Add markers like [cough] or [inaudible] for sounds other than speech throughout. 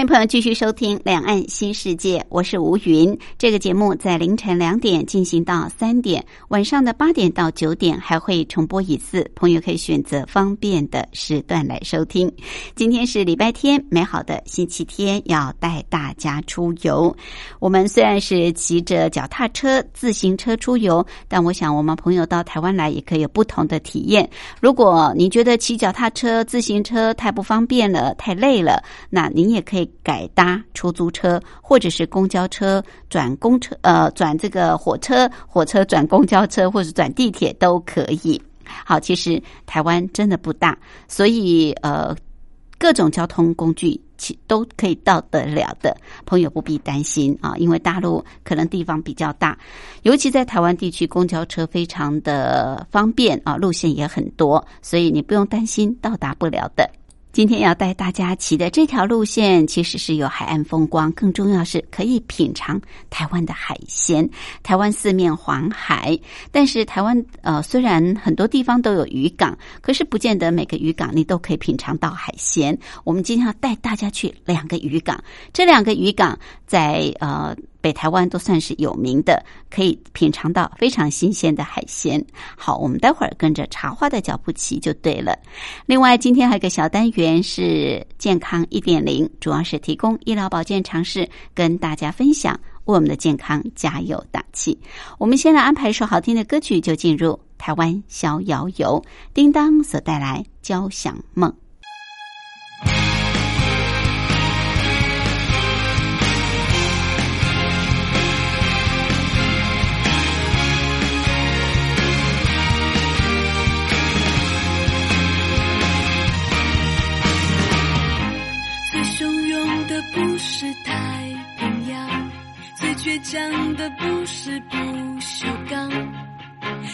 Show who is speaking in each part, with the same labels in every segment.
Speaker 1: 欢迎朋友继续收听《两岸新世界》，我是吴云。这个节目在凌晨两点进行到三点，晚上的八点到九点还会重播一次，朋友可以选择方便的时段来收听。今天是礼拜天，美好的星期天，要带大家出游。我们虽然是骑着脚踏车、自行车出游，但我想我们朋友到台湾来也可以有不同的体验。如果您觉得骑脚踏车、自行车太不方便了、太累了，那您也可以。改搭出租车，或者是公交车转公车，呃，转这个火车，火车转公交车，或者转地铁都可以。好，其实台湾真的不大，所以呃，各种交通工具其都可以到得了的，朋友不必担心啊，因为大陆可能地方比较大，尤其在台湾地区，公交车非常的方便啊，路线也很多，所以你不用担心到达不了的。今天要带大家骑的这条路线，其实是有海岸风光，更重要是可以品尝台湾的海鲜。台湾四面环海，但是台湾呃虽然很多地方都有渔港，可是不见得每个渔港你都可以品尝到海鲜。我们今天要带大家去两个渔港，这两个渔港在呃。北台湾都算是有名的，可以品尝到非常新鲜的海鲜。好，我们待会儿跟着茶花的脚步骑就对了。另外，今天还有个小单元是健康一点零，主要是提供医疗保健常识，跟大家分享，为我们的健康加油打气。我们先来安排一首好听的歌曲，就进入台湾逍遥游，叮当所带来《交响梦》。
Speaker 2: 不锈钢，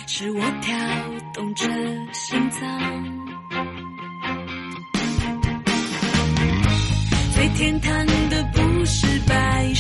Speaker 2: 是我跳动着心脏。最天堂的不是白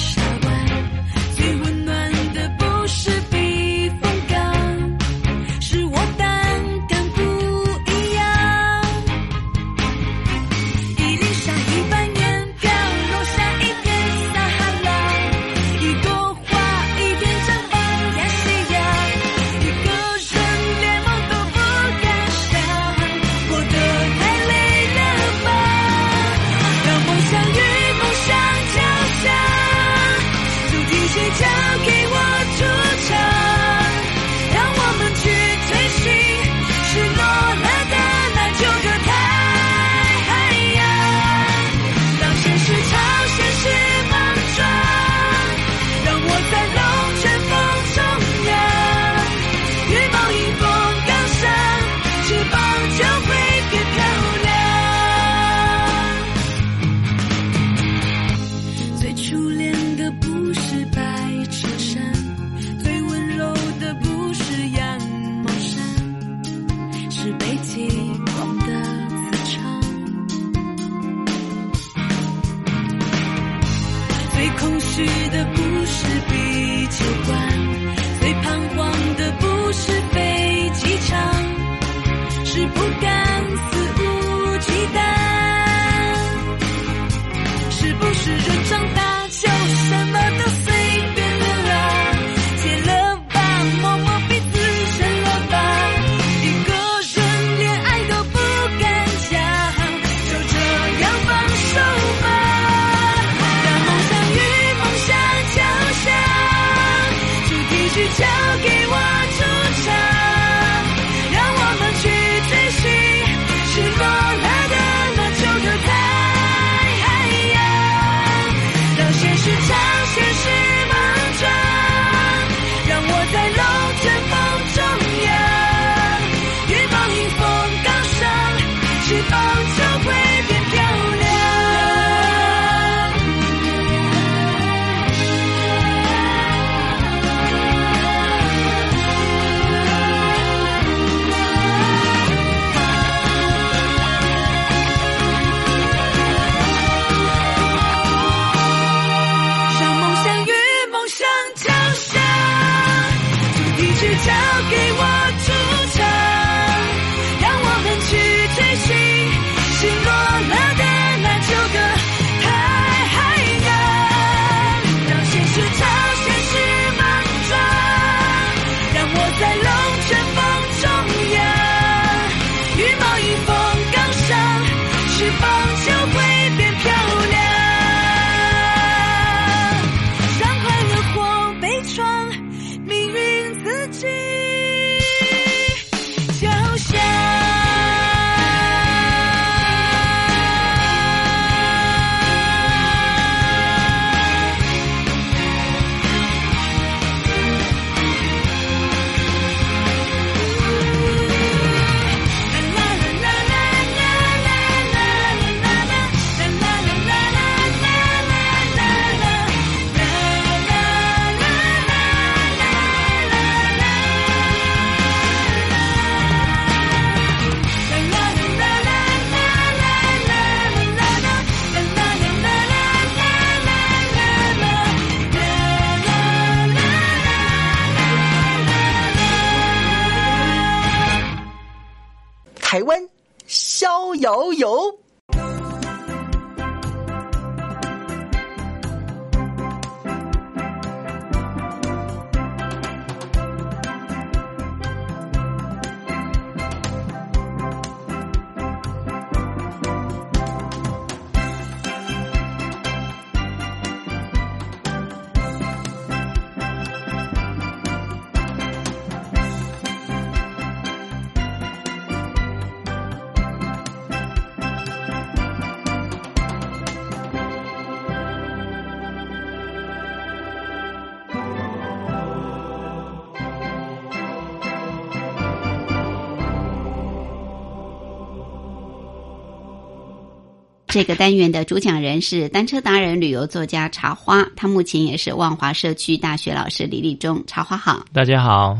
Speaker 1: 这个单元的主讲人是单车达人、旅游作家茶花，他目前也是万华社区大学老师李立忠。茶花好，
Speaker 3: 大家好，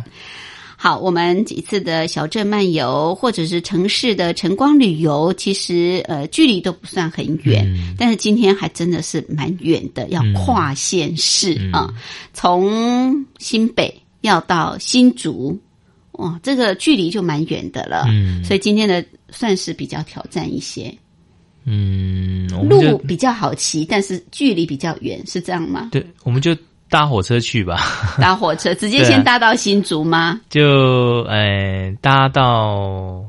Speaker 1: 好，我们几次的小镇漫游或者是城市的晨光旅游，其实呃距离都不算很远，
Speaker 3: 嗯
Speaker 1: 但是今天还真的是蛮远的，要跨县市、
Speaker 3: 嗯
Speaker 1: 啊，从新北要到新竹，哇，这个距离就蛮远的了。
Speaker 3: 嗯
Speaker 1: 所以今天的算是比较挑战一些，
Speaker 3: 嗯，
Speaker 1: 路比较好骑，但是距离比较远，是这样吗？
Speaker 3: 对，我们就搭火车去吧，[laughs]
Speaker 1: 搭火车直接先搭到新竹吗？
Speaker 3: 就呃搭到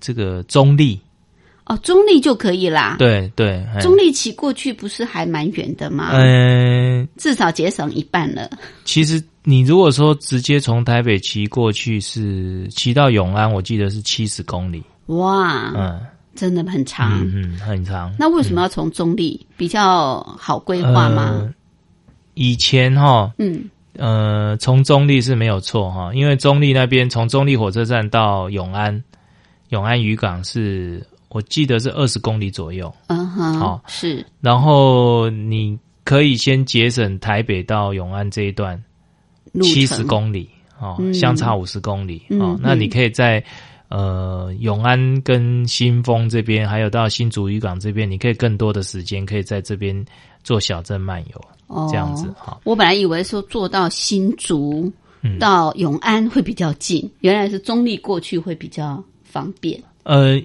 Speaker 3: 这个中立，
Speaker 1: 哦，中立就可以啦。，
Speaker 3: 对对，哎
Speaker 1: 中立骑过去不是还蛮远的吗？
Speaker 3: 嗯、
Speaker 1: 至少节省一半了。
Speaker 3: 其实你如果说直接从台北骑过去是骑到永安，我记得是七十公里，
Speaker 1: 哇，
Speaker 3: 嗯
Speaker 1: 真的很长。
Speaker 3: 嗯嗯，很长。
Speaker 1: 那为什么要从中立？比较好规划吗？
Speaker 3: 呃以前哈，
Speaker 1: 嗯，
Speaker 3: 呃，从中立是没有错哈，因为中立那边从中立火车站到永安，永安渔港是我记得是二十公里左右，
Speaker 1: 嗯哼，
Speaker 3: 好
Speaker 1: 是
Speaker 3: 然后你可以先节省台北到永安这一段七十公里哦，
Speaker 1: 嗯
Speaker 3: 相差五十公里
Speaker 1: 嗯
Speaker 3: 哦，那
Speaker 1: 嗯
Speaker 3: 你可以在。呃，永安跟新丰这边，还有到新竹渔港这边，你可以更多的时间可以在这边做小镇漫游，
Speaker 1: 哦
Speaker 3: 这样子哈。
Speaker 1: 我本来以为说坐到新竹
Speaker 3: 嗯
Speaker 1: 到永安会比较近，原来是中立过去会比较方便。
Speaker 3: 呃，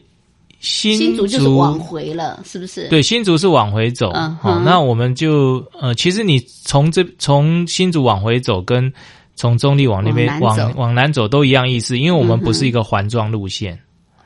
Speaker 3: 新
Speaker 1: 新竹就是往回了，是不是？，
Speaker 3: 对，新竹是往回走，
Speaker 1: 嗯
Speaker 3: 好、那我们就呃，其实你从这从新竹往回走，跟从中立往那边
Speaker 1: 往南
Speaker 3: 往往南走都一样意思，因为我们不是一个环状路线、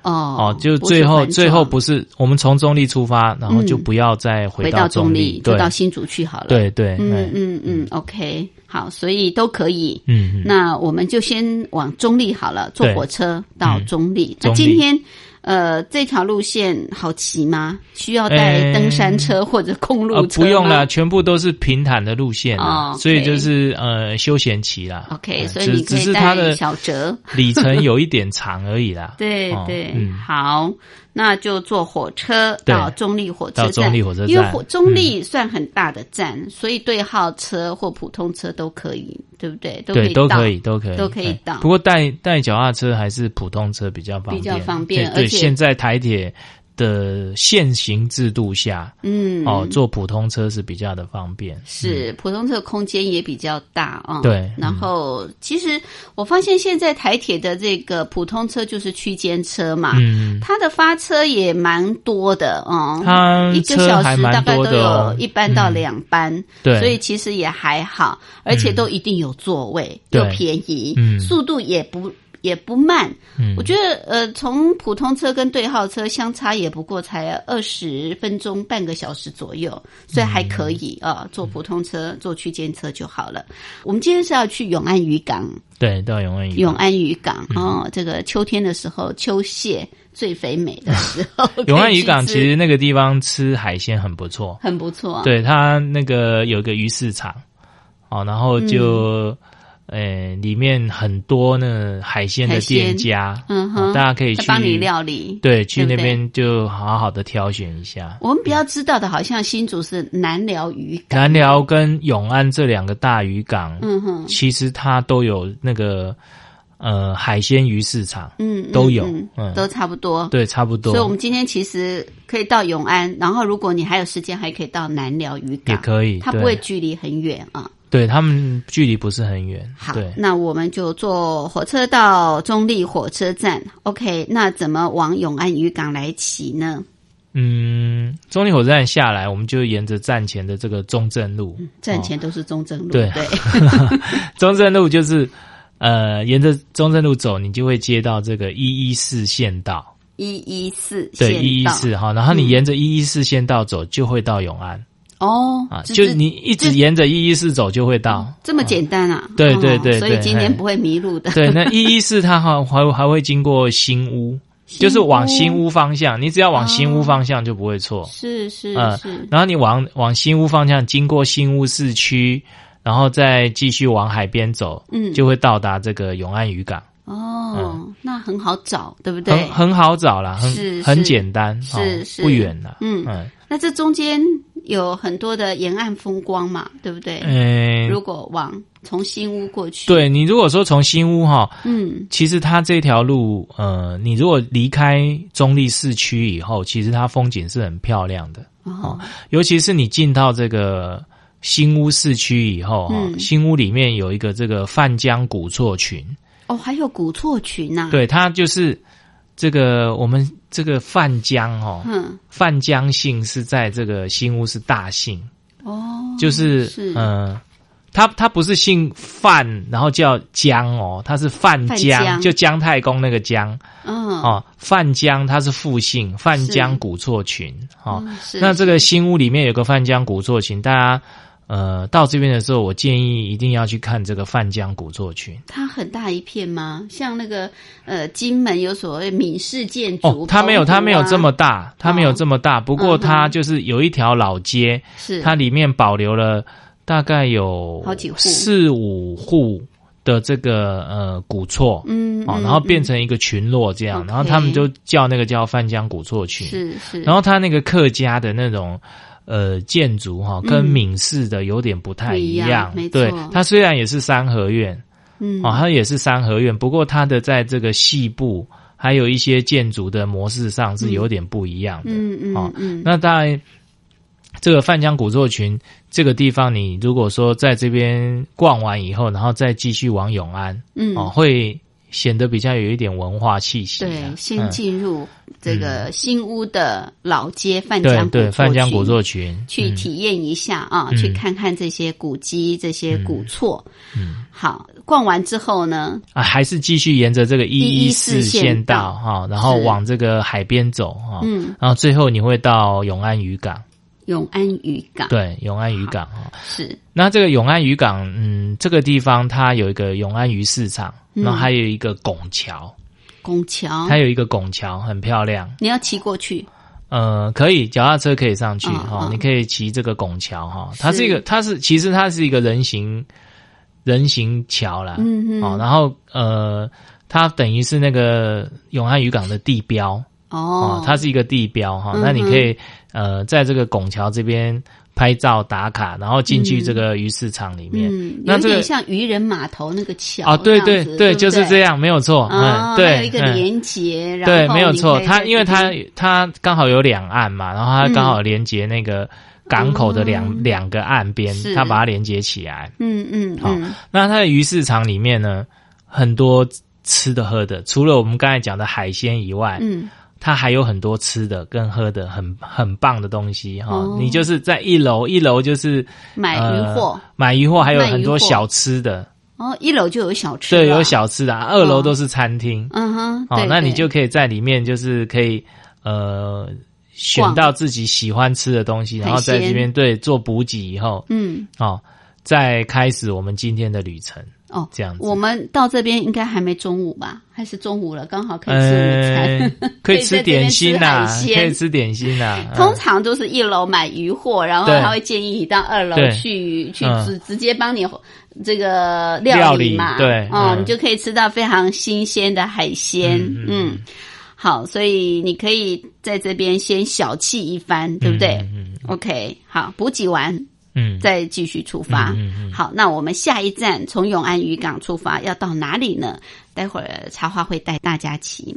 Speaker 1: 哦
Speaker 3: 哦，就最后最后不是我们从中立出发，然后就
Speaker 1: 嗯
Speaker 3: 不要再
Speaker 1: 回到
Speaker 3: 到中
Speaker 1: 立，
Speaker 3: 对。
Speaker 1: 就到新竹去好了。
Speaker 3: 对对，
Speaker 1: 嗯
Speaker 3: 哎
Speaker 1: 嗯嗯，OK，好，所以都可以。
Speaker 3: 嗯嗯，
Speaker 1: 那我们就先往中立好了，坐火车到
Speaker 3: 嗯。
Speaker 1: 中立。那今天呃这条路线好骑吗？需要带
Speaker 3: 呃
Speaker 1: 登山车或者公路？
Speaker 3: 不用了，全部都是平坦的路线啊，
Speaker 1: 哦
Speaker 3: 所以就是呃休闲骑啦。
Speaker 1: OK，
Speaker 3: 呃
Speaker 1: 所以你可以带
Speaker 3: 是它的
Speaker 1: 小折。[laughs]
Speaker 3: 里程有一点长而已啦。对
Speaker 1: 对对，
Speaker 3: 嗯
Speaker 1: 好，那就坐火车到中立火车站。
Speaker 3: 中立火车站
Speaker 1: 因为火中
Speaker 3: 嗯
Speaker 1: 立算很大的站，所以对号车或普通车都可以，对不对？都可
Speaker 3: 对，
Speaker 1: 以到
Speaker 3: 都可以，都可以，
Speaker 1: 都可以
Speaker 3: 哎
Speaker 1: 到
Speaker 3: 不过带带脚踏车还是普通车比较方便，
Speaker 1: 比较方便
Speaker 3: 对对，
Speaker 1: 而且
Speaker 3: 现在台铁的现行制度下，
Speaker 1: 嗯，
Speaker 3: 哦，坐普通车是比较的方便。
Speaker 1: 是普通车空间也比较大啊。
Speaker 3: 对
Speaker 1: 然后其实我发现现在台铁的这个普通车就是区间车嘛，
Speaker 3: 嗯，
Speaker 1: 它的发车也蛮多的哦，
Speaker 3: 它
Speaker 1: 一个小时大概都有一班到
Speaker 3: 嗯
Speaker 1: 两班，
Speaker 3: 对，
Speaker 1: 所以其实也还好，而且都一定有座位，
Speaker 3: 对。
Speaker 1: 又便宜，
Speaker 3: 嗯。
Speaker 1: 速度也不也不慢。
Speaker 3: 嗯
Speaker 1: 我觉得呃，从普通车跟对号车相差也不过才二十分钟，半个小时左右，所以还可以
Speaker 3: 嗯
Speaker 1: 啊、坐普通车、坐区间车就好了。我们今天是要去永安渔港，
Speaker 3: 对到永安渔
Speaker 1: 永。安渔港
Speaker 3: 嗯
Speaker 1: 哦，这个秋天的时候，秋蟹最肥美的时候，[laughs]
Speaker 3: 永安渔港其实那个地方吃海鲜很不错，
Speaker 1: 很不错。，
Speaker 3: 对它那个有个鱼市场，哦，然后
Speaker 1: 嗯
Speaker 3: 就，呃，里面很多呢海鲜的店家，
Speaker 1: 嗯哼
Speaker 3: 哦大家可以去
Speaker 1: 帮你料理。
Speaker 3: 对，去那边就好好的挑选一下。
Speaker 1: 我们比较知道的，好像新竹是南寮渔港。
Speaker 3: 南寮跟永安这两个大渔港，
Speaker 1: 嗯哼，
Speaker 3: 其实它都有那个呃海鲜鱼市场，
Speaker 1: 嗯，嗯
Speaker 3: 都有
Speaker 1: 嗯
Speaker 3: 嗯
Speaker 1: 都差不多。
Speaker 3: 对，差不多。
Speaker 1: 所以，我们今天其实可以到永安，然后如果你还有时间，还可以到南寮渔港，
Speaker 3: 也可以，
Speaker 1: 它不会距离很远啊。
Speaker 3: 对他们距离不是很远。
Speaker 1: 好，，那我们就坐火车到中立火车站。OK，那怎么往永安渔港来骑呢？
Speaker 3: 嗯，中立火车站下来，我们就沿着站前的这个中正路，
Speaker 1: 站前都是中正路，
Speaker 3: 对。
Speaker 1: 对，[laughs]
Speaker 3: 中正路就是呃，沿着中正路走，你就会接到这个一一四县道，
Speaker 1: 一一四
Speaker 3: 对，
Speaker 1: 县
Speaker 3: 一一四哈，然后你沿着一一四县道走，就会到永安
Speaker 1: 哦
Speaker 3: 啊，就是你一直沿着一一四走就会到。
Speaker 1: 这么简单啊？
Speaker 3: 对对
Speaker 1: 对所以今年不会迷路的。
Speaker 3: 对，那一一四它还还还会经过新屋，[laughs] 就是往新屋方向，你只要往新屋方向就不会错。
Speaker 1: 是是
Speaker 3: 嗯
Speaker 1: 是，
Speaker 3: 然后你往往新屋方向，经过新屋市区，然后再继续往海边走，
Speaker 1: 嗯
Speaker 3: 就会到达这个永安渔港，
Speaker 1: 哦，那很好找，对不对？
Speaker 3: 很很好找啦，很很简单，
Speaker 1: 是
Speaker 3: 哦
Speaker 1: 是
Speaker 3: 不远了。
Speaker 1: 嗯
Speaker 3: 嗯
Speaker 1: 那这中间有很多的沿岸风光嘛，对不对？
Speaker 3: 嗯，
Speaker 1: 如果往从新屋过去，，
Speaker 3: 对你如果说从新屋哈，
Speaker 1: 嗯
Speaker 3: 其实它这条路，呃，你如果离开中立市区以后，其实它风景是很漂亮的。
Speaker 1: 哦，
Speaker 3: 尤其是你进到这个新屋市区以后，哈、
Speaker 1: 嗯
Speaker 3: 新屋里面有一个这个泛江古厝群，
Speaker 1: 哦，还有古错群呐、，
Speaker 3: 对，它就是这个我们这个范江哦，
Speaker 1: 嗯，
Speaker 3: 泛江姓是在这个新屋是大姓，
Speaker 1: 哦，
Speaker 3: 就是
Speaker 1: 嗯
Speaker 3: 呃，他他不是姓范，然后叫江哦，他是范
Speaker 1: 范
Speaker 3: 江，就姜太公那个姜。
Speaker 1: 嗯，
Speaker 3: 哦，范江他是复姓，范
Speaker 1: 是
Speaker 3: 江古厝群。哦。
Speaker 1: 嗯
Speaker 3: 那这个新屋里面有个范江古厝群，大家呃到这边的时候，我建议一定要去看这个范江古厝群。
Speaker 1: 它很大一片吗？像那个呃，金门有所谓闽式建筑，
Speaker 3: 哦，它没有，它没有这么大，它没有这么大。不过
Speaker 1: 嗯
Speaker 3: 它就是有一条老街，
Speaker 1: 是
Speaker 3: 它里面保留了大概有
Speaker 1: 好几户
Speaker 3: 四五户的这个呃古厝，
Speaker 1: 嗯，
Speaker 3: 哦，
Speaker 1: 嗯
Speaker 3: 然后变
Speaker 1: 嗯
Speaker 3: 成一个群落这样然后他们就叫那个叫范江古厝群。
Speaker 1: 是是，
Speaker 3: 然后它那个客家的那种呃建筑哈、跟
Speaker 1: 嗯
Speaker 3: 闽式的有点不太一样。对，它虽然也是三合院
Speaker 1: 嗯。
Speaker 3: 哦，它也是三合院，不过它的在这个细部还有一些建筑的模式上是有点不一样的。
Speaker 1: 嗯嗯
Speaker 3: 哦。
Speaker 1: 嗯，
Speaker 3: 那当然，这个范江古作群这个地方，你如果说在这边逛完以后，然后再继续往永安、
Speaker 1: 嗯。
Speaker 3: 哦，会显得比较有一点文化气息啊、
Speaker 1: 对，先
Speaker 3: 嗯
Speaker 1: 进入这个新屋的老街范
Speaker 3: 对对
Speaker 1: 江古厝群
Speaker 3: 范江古作群。
Speaker 1: 去
Speaker 3: 嗯。
Speaker 1: 体验一下啊，
Speaker 3: 嗯。
Speaker 1: 去看看这些古迹、这些古厝。
Speaker 3: 嗯，
Speaker 1: 好，逛完之后呢，
Speaker 3: 啊，还是继续沿着这个一一四
Speaker 1: 114
Speaker 3: 县
Speaker 1: 县道
Speaker 3: 道。哈，然后往这个海边走哈，
Speaker 1: 嗯，
Speaker 3: 然后最后你会到永安渔港，
Speaker 1: 永安渔港。
Speaker 3: 对，永安渔港哈。
Speaker 1: 是。
Speaker 3: 那这个永安渔港，嗯，这个地方它有一个永安鱼市场，
Speaker 1: 嗯。
Speaker 3: 然后还有一个拱桥，
Speaker 1: 拱桥？
Speaker 3: 它，有一个拱桥，很漂亮。
Speaker 1: 你要骑过去，
Speaker 3: 呃，可以，脚踏车可以上去
Speaker 1: 嗯
Speaker 3: 哈、
Speaker 1: 嗯
Speaker 3: 你可以骑这个拱桥哈，它
Speaker 1: 是
Speaker 3: 是一个，它是其实它是一个人行人行桥啦，
Speaker 1: 嗯
Speaker 3: 哦，然后呃，它等于是那个永安渔港的地标
Speaker 1: 哦。
Speaker 3: 哦，，它是一个地标哈、
Speaker 1: 嗯
Speaker 3: 那你可以呃在这个拱桥这边拍照打卡，然后进去这个鱼市场里面。
Speaker 1: 嗯，
Speaker 3: 那这个
Speaker 1: 有点像渔人码头那个桥
Speaker 3: 哦，对对对，就是这样，没有错。
Speaker 1: 哦
Speaker 3: 嗯，对，
Speaker 1: 有一个
Speaker 3: 嗯
Speaker 1: 连接，然
Speaker 3: 对，没有错它因为它它刚好有两岸嘛，然后它刚好连接那个港口的两、
Speaker 1: 嗯
Speaker 3: 两个岸边，它把它连接起来。
Speaker 1: 嗯嗯
Speaker 3: 好
Speaker 1: 嗯，
Speaker 3: 那它的鱼市场里面呢，很多吃的喝的，除了我们刚才讲的海鲜以外，
Speaker 1: 嗯
Speaker 3: 它还有很多吃的跟喝的很很棒的东西哈、
Speaker 1: 哦。
Speaker 3: 你就是在一楼，一楼就是
Speaker 1: 买鱼货。
Speaker 3: 呃，买鱼货，还有很多小吃的，
Speaker 1: 哦，一楼就有小吃，
Speaker 3: 对，有，小吃的、啊，二楼都是餐厅。
Speaker 1: 嗯哼，
Speaker 3: 哦那你就可以在里面，就是可以呃选到自己喜欢吃的东西，然后在这边对做补给以后，
Speaker 1: 嗯。
Speaker 3: 哦，再开始我们今天的旅程。
Speaker 1: 哦，
Speaker 3: 这样子。
Speaker 1: 我们到这边应该还没中午吧？还是中午了，刚好可以吃午餐，
Speaker 3: 呃 [laughs] 可以吃点心呐、
Speaker 1: 可以吃海鲜
Speaker 3: 可以吃点心呐、[laughs] 嗯。
Speaker 1: 通常都是一楼买鱼货，然后他会建议你到二楼去去
Speaker 3: 嗯。
Speaker 1: 直直接帮你这个
Speaker 3: 料理
Speaker 1: 理嘛，
Speaker 3: 对
Speaker 1: 哦，
Speaker 3: 嗯。
Speaker 1: 你就可以吃到非常新鲜的海鲜，
Speaker 3: 嗯。
Speaker 1: 好，所以你可以在这边先小憩一番，对不对、
Speaker 3: 嗯嗯
Speaker 1: o k 好，补给完
Speaker 3: 嗯，
Speaker 1: 再继续出发。
Speaker 3: 嗯嗯嗯
Speaker 1: 好，那我们下一站从永安渔港出发，要到哪里呢？待会儿茶花会带大家骑。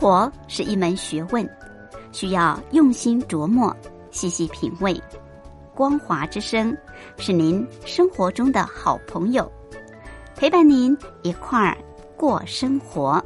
Speaker 1: 活是一门学问，需要用心琢磨、细细品味。光华之声是您生活中的好朋友，陪伴您一块儿过生活。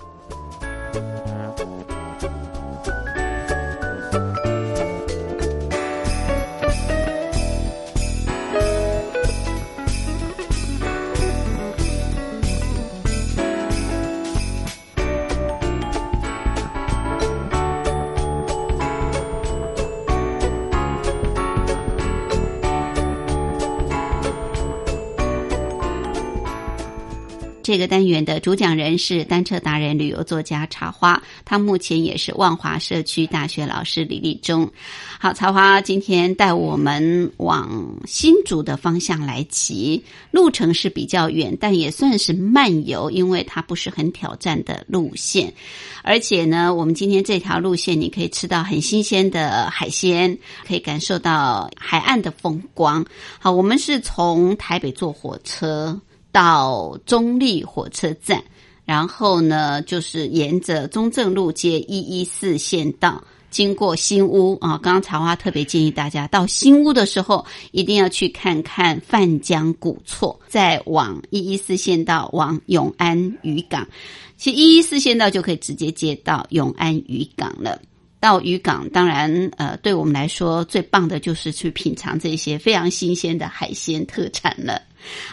Speaker 1: 这个单元的主讲人是单车达人、旅游作家茶花，他目前也是万华社区大学老师李立忠。好，茶花今天带我们往新竹的方向来骑，路程是比较远，但也算是漫游，因为它不是很挑战的路线。而且呢，我们今天这条路线，你可以吃到很新鲜的海鲜，可以感受到海岸的风光。好，我们是从台北坐火车。到中立火车站，然后呢，就是沿着中正路街一一四线道，经过新屋啊。刚刚茶花特别建议大家到新屋的时候，一定要去看看范江古厝，再往一一四线道往永安渔港。其实一一四线道就可以直接接到永安渔港了。到渔港，当然，呃，对我们来说最棒的就是去品尝这些非常新鲜的海鲜特产了。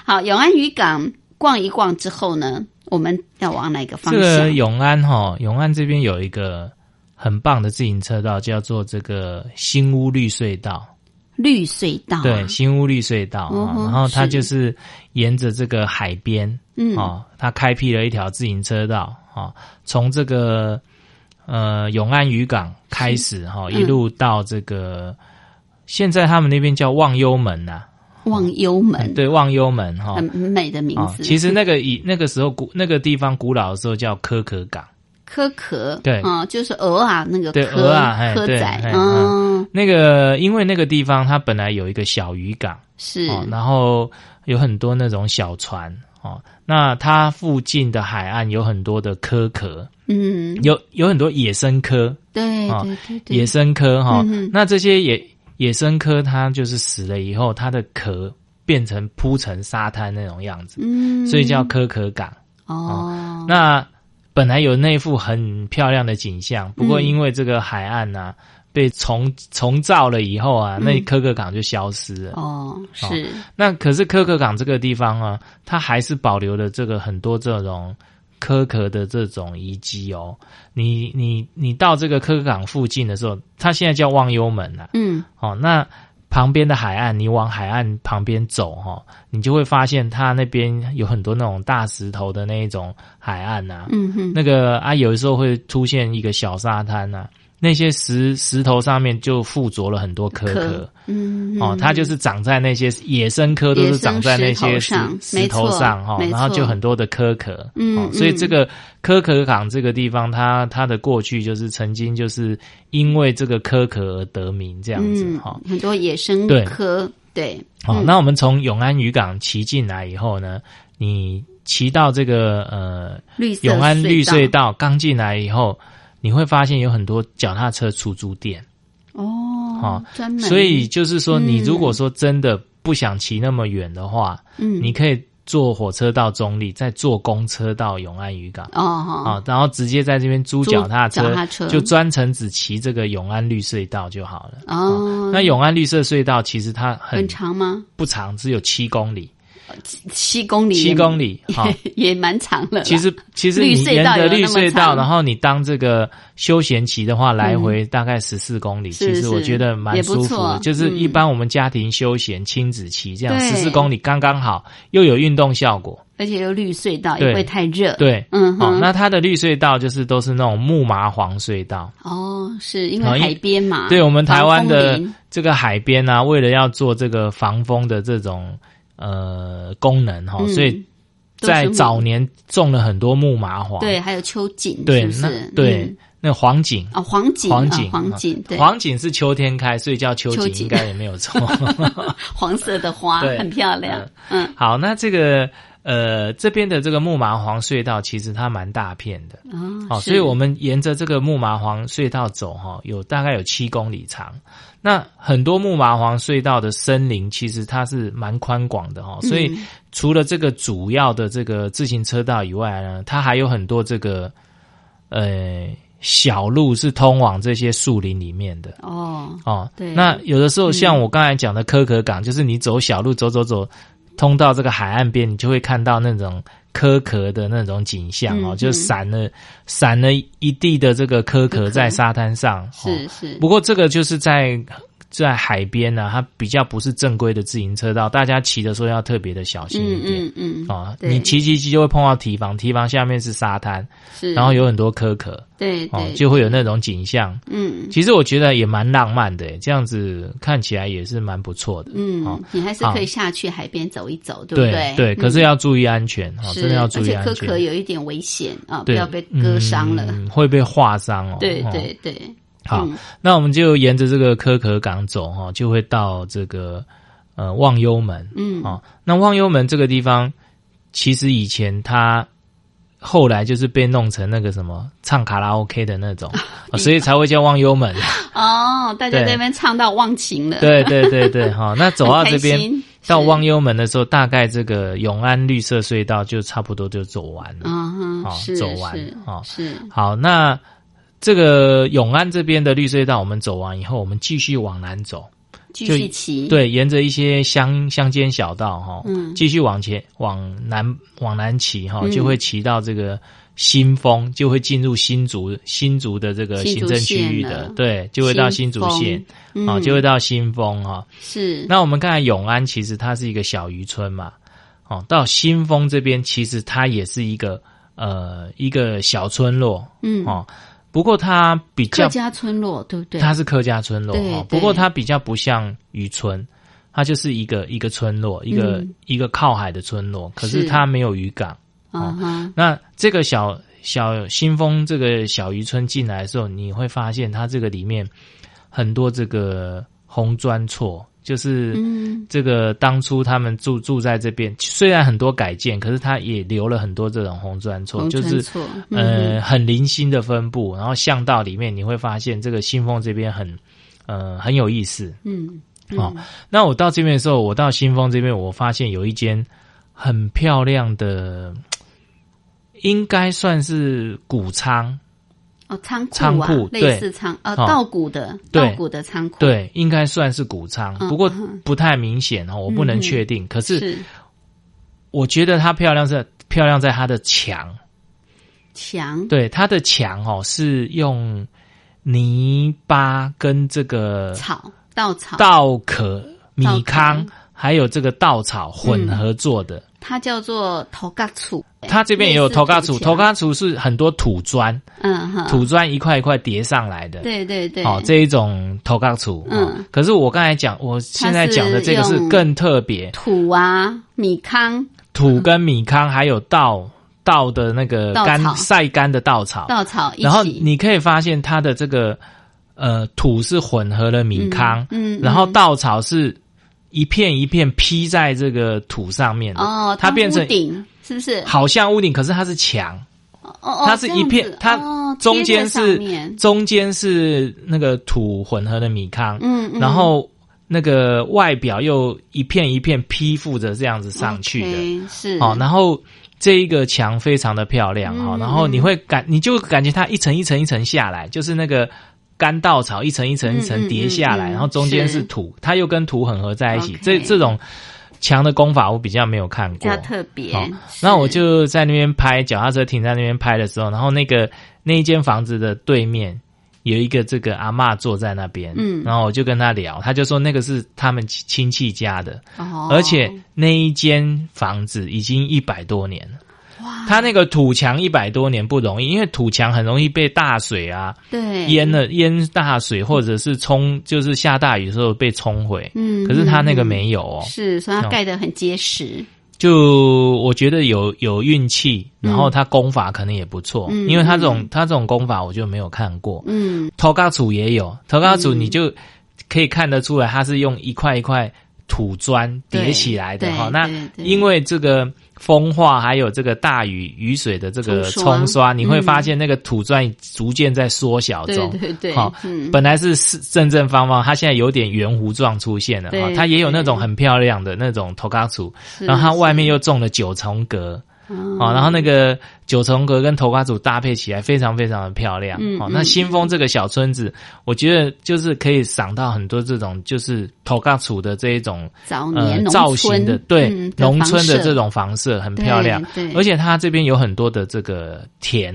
Speaker 1: 好，永安渔港逛一逛之后呢，我们要往哪个方向？
Speaker 3: 这个永安哈，永安这边有一个很棒的自行车道，叫做这个新屋绿隧道。
Speaker 1: 绿隧道，
Speaker 3: 对，新屋绿隧道啊，然后它就是沿着这个海边，嗯，哦，它开辟了一条自行车道啊，从这个。呃，永安渔港开始哈，一路到这个，现在他们那边叫忘忧门呐。
Speaker 1: 忘忧门，
Speaker 3: 对，忘忧门哈，
Speaker 1: 很美的名字。
Speaker 3: 其实那个以那个时候古那个地方古老的时候叫科壳港。
Speaker 1: 科壳，
Speaker 3: 对，
Speaker 1: 啊，就是鹅啊，那个
Speaker 3: 对鹅啊，
Speaker 1: 蚵仔，
Speaker 3: 嗯，那个因为那个地方它本来有一个小渔港，
Speaker 1: 是，
Speaker 3: 然后有很多那种小船。哦，那它附近的海岸有很多的科壳，嗯，有有很多野生科，
Speaker 1: 对，
Speaker 3: 野生科哈，那这些野野生科它就是死了以后，它的壳变成铺成沙滩那种样子，嗯，所以叫科壳港。哦，那本来有那幅很漂亮的景象，不过因为这个海岸呢。被重重造了以后啊，那科克港就消失了。
Speaker 1: 哦，是。
Speaker 3: 那可是科克港这个地方啊，它还是保留了这个很多这种科壳的这种遗迹哦。你你你到这个科克港附近的时候，它现在叫忘忧门了。嗯。哦，那旁边的海岸，你往海岸旁边走哈，你就会发现它那边有很多那种大石头的那一种海岸呐。嗯哼。那个啊，有的时候会出现一个小沙滩呐。那些石石头上面就附着了很多壳壳，嗯，哦，它就是长在那些野生科，都是长在那些石石头上哈，然后就很多的壳壳，嗯，所以这个科壳港这个地方，它它的过去就是曾经就是因为这个壳壳而得名这样子哈，
Speaker 1: 很多野生科，对，
Speaker 3: 好，那我们从永安渔港骑进来以后呢，你骑到这个呃永安绿隧道刚进来以后。你会发现有很多脚踏车出租店。
Speaker 1: 哦，好，
Speaker 3: 所以就是说，你如果说真的不想骑那么远的话，嗯，你可以坐火车到中立，再坐公车到永安渔港。哦，啊，然后直接在这边租脚踏车，就专程只骑这个永安绿隧道就好了。哦。那永安绿色隧道其实它
Speaker 1: 很长吗？
Speaker 3: 不长，只有七公里。
Speaker 1: 七公里，
Speaker 3: 七公里，
Speaker 1: 哈，[laughs] 也蛮长了。
Speaker 3: 其实，其实你沿着绿隧道，然后你当这个休闲骑的话，来回大概十四公里。其实我觉得蛮舒服的，就是一般我们家庭休闲亲子骑这样十四公里刚刚好，又有运动效果，
Speaker 1: 而且又绿隧道，也不会太热。
Speaker 3: 对，嗯，好，那它的绿隧道就是都是那种木麻黄隧道。
Speaker 1: 哦，是因为海边嘛？
Speaker 3: 对我们台湾的这个海边啊，为了要做这个防风的这种。呃，功能哈，所以在早年种了很多木麻黄，
Speaker 1: 对，还有秋瑾，
Speaker 3: 对，那对那黄瑾。
Speaker 1: 啊，黄瑾，
Speaker 3: 黄瑾，
Speaker 1: 黄景，
Speaker 3: 黄瑾是秋天开，所以叫秋瑾，应该也没有错。[laughs]
Speaker 1: 黄色的花很漂亮，嗯，
Speaker 3: 好，那这个呃这边的这个木麻黄隧道其实它蛮大片的。哦，所以我们沿着这个木麻黄隧道走哈，有大概有七公里长。那很多木麻黄隧道的森林其实它是蛮宽广的哈，所以除了这个主要的这个自行车道以外呢，它还有很多这个呃小路是通往这些树林里面的。
Speaker 1: 哦，
Speaker 3: 哦。
Speaker 1: 对。
Speaker 3: 那有的时候像我刚才讲的科可港，就是你走小路走走走，通到这个海岸边，你就会看到那种壳壳的那种景象哦，
Speaker 1: 嗯。
Speaker 3: 就散了散了一地的这个壳壳。在沙滩上。是
Speaker 1: 是是，
Speaker 3: 不过这个就是在在海边呢、它比较不是正规的自行车道，大家骑的时候要特别的小心一
Speaker 1: 嗯
Speaker 3: 点。
Speaker 1: 嗯嗯，
Speaker 3: 哦，你骑骑骑就会碰到堤防，堤防下面是沙滩，
Speaker 1: 是，
Speaker 3: 然后有很多苛壳，哦
Speaker 1: 对哦，，
Speaker 3: 就会有那种景象。
Speaker 1: 嗯
Speaker 3: 其实我觉得也蛮浪漫的，这样子看起来也是蛮不错的。
Speaker 1: 嗯
Speaker 3: 哦，
Speaker 1: 你还是可以下去海边走一走，对不
Speaker 3: 对
Speaker 1: 对？
Speaker 3: 可是要注意安全哦，真的要注意安
Speaker 1: 而且壳壳
Speaker 3: 全，
Speaker 1: 有一点危险啊，不要被割伤了。
Speaker 3: 嗯会被划伤哦。
Speaker 1: 对
Speaker 3: 哦
Speaker 1: 对对，
Speaker 3: 好
Speaker 1: 嗯，
Speaker 3: 那我们就沿着这个科壳港走哈，就会到这个呃忘忧门。
Speaker 1: 嗯。
Speaker 3: 哦，那忘忧门这个地方，其实以前它后来就是被弄成那个什么唱卡拉 OK 的那种，[laughs] 哦所以才会叫忘忧门。[laughs]
Speaker 1: 哦，大家那边唱到忘情了，
Speaker 3: 对。对对对，哈、[laughs] 那走到这边到忘忧门的时候，大概这个永安绿色隧道就差不多就走完了。
Speaker 1: 嗯哼，
Speaker 3: 好
Speaker 1: 是
Speaker 3: 走完
Speaker 1: 是
Speaker 3: 好
Speaker 1: 是，
Speaker 3: 好，那这个永安这边的绿色隧道我们走完以后，我们继续往南走。
Speaker 1: 继
Speaker 3: 就
Speaker 1: 续骑，，
Speaker 3: 对，沿着一些乡乡间小道哈，
Speaker 1: 嗯。
Speaker 3: 继续往前往南往南骑哈，
Speaker 1: 嗯。
Speaker 3: 就会骑到这个新丰，就会进入新竹新竹的这个行政区域，的对，就会到新竹县
Speaker 1: 嗯。
Speaker 3: 啊，就会到新丰哈。
Speaker 1: 是。
Speaker 3: 那我们看永安，其实它是一个小渔村嘛，哦，到新丰这边其实它也是一个呃一个小村落
Speaker 1: 嗯，
Speaker 3: 哦，不过它比较
Speaker 1: 客家村落对不对？
Speaker 3: 它是客家村落不过它比较不像渔村，它就是一个一个村落，一个、
Speaker 1: 嗯
Speaker 3: 一个靠海的村落，可是
Speaker 1: 是
Speaker 3: 它没有渔港。
Speaker 1: 嗯哼，
Speaker 3: 那这个小小新丰这个小渔村进来的时候，你会发现它这个里面很多这个红砖厝，就是
Speaker 1: 嗯。
Speaker 3: 这个当初他们住住在这边，虽然很多改建，可是它也留了很多这种红砖厝，就是呃
Speaker 1: 嗯。
Speaker 3: 很零星的分布，然后巷道里面你会发现这个新丰这边很呃很有意思。
Speaker 1: 嗯，嗯。
Speaker 3: 哦，那我到这边的时候，我到新丰这边，我发现有一间很漂亮的，应该算是谷仓，
Speaker 1: 哦，仓库类似仓呃
Speaker 3: 哦。
Speaker 1: 稻谷的稻谷的仓库，
Speaker 3: 对，应该算是谷仓，
Speaker 1: 嗯
Speaker 3: 不过
Speaker 1: 嗯。
Speaker 3: 不太明显哦，我不能
Speaker 1: 嗯
Speaker 3: 确定。可是
Speaker 1: 是。
Speaker 3: 我觉得它漂亮在漂亮在它的墙，
Speaker 1: 墙，
Speaker 3: 对，它的墙哦是用泥巴跟这个
Speaker 1: 草稻草，
Speaker 3: 稻壳、米糠
Speaker 1: 壳
Speaker 3: 还有这个稻草混合做的。
Speaker 1: 它叫做头嘎厝，
Speaker 3: 它这边也有头嘎土，头嘎土是很多土砖，
Speaker 1: 嗯哼，
Speaker 3: 土砖一块一块叠上来的。
Speaker 1: 对对对，
Speaker 3: 好、这一种头嘎土。
Speaker 1: 嗯。
Speaker 3: 哦。可是我刚才讲，我现在讲的这个是更特别，
Speaker 1: 土啊米糠。
Speaker 3: 土跟米糠还有稻稻的那个干晒干的稻草，
Speaker 1: 稻草，
Speaker 3: 然后你可以发现它的这个呃土是混合了米糠，
Speaker 1: 嗯，嗯。
Speaker 3: 然后稻草是一片一片披在这个土上面的，
Speaker 1: 哦，
Speaker 3: 它变成
Speaker 1: 屋顶是不是？
Speaker 3: 好像屋顶，可是它是墙。
Speaker 1: 哦哦，
Speaker 3: 它是一片它
Speaker 1: 哦
Speaker 3: 中间是中间是那个土混合的米糠，
Speaker 1: 嗯，嗯
Speaker 3: 然后那个外表又一片一片披覆着这样子上去的
Speaker 1: 是
Speaker 3: 哦，然后这一个墙非常的漂亮哈、
Speaker 1: 嗯
Speaker 3: 然后你会感你就感觉它一层一层一层下来，就是那个。干稻草一层一层一层叠下来，
Speaker 1: 嗯嗯
Speaker 3: 然后中间是
Speaker 1: 是
Speaker 3: 土，它又跟土混合在一起。这这种墙的功法我比较没有看过，
Speaker 1: 比较特别
Speaker 3: 好。那我就在那边拍脚踏车停在那边拍的时候，然后那个那一间房子的对面有一个这个阿嬷坐在那边，
Speaker 1: 嗯
Speaker 3: 然后我就跟他聊，他就说那个是他们亲戚家的，
Speaker 1: 哦
Speaker 3: 而且那一间房子已经一百多年了。
Speaker 1: 哇，
Speaker 3: 它那个土墙一百多年不容易，因为土墙很容易被大水啊
Speaker 1: 对。
Speaker 3: 淹了淹大水，或者是冲就是下大雨的时候被冲毁。
Speaker 1: 嗯
Speaker 3: 可是它那个
Speaker 1: 嗯
Speaker 3: 没有哦，
Speaker 1: 是，所以它
Speaker 3: 哦
Speaker 1: 盖得很结实。
Speaker 3: 就我觉得有有运气，然后他功法可能也不错，
Speaker 1: 嗯
Speaker 3: 因为他这种他这种功法我就没有看过。
Speaker 1: 嗯，
Speaker 3: 头嘎楚也有，头嘎楚你就可以看得出来，他是用一块一块土砖叠起来的
Speaker 1: 对
Speaker 3: 哈。那因为这个风化还有这个大雨雨水的这个
Speaker 1: 冲刷，
Speaker 3: 你会
Speaker 1: 嗯
Speaker 3: 发现那个土砖逐渐在缩小中。
Speaker 1: 对对，
Speaker 3: 好
Speaker 1: 嗯，
Speaker 3: 本来是是正正方方，它现在有点圆弧状出现了。它也有那种很漂亮的那种头卡楚，然后它外面又种了九重阁，哦，然后那个九重阁跟头瓜组搭配起来非常非常的漂亮。哦，那新丰这个小村子，我觉得就是可以赏到很多这种就是头瓜组的这一种呃
Speaker 1: 早年农
Speaker 3: 造型的，对
Speaker 1: 嗯
Speaker 3: 农村的这种房舍很漂亮，而且它这边有很多的这个田，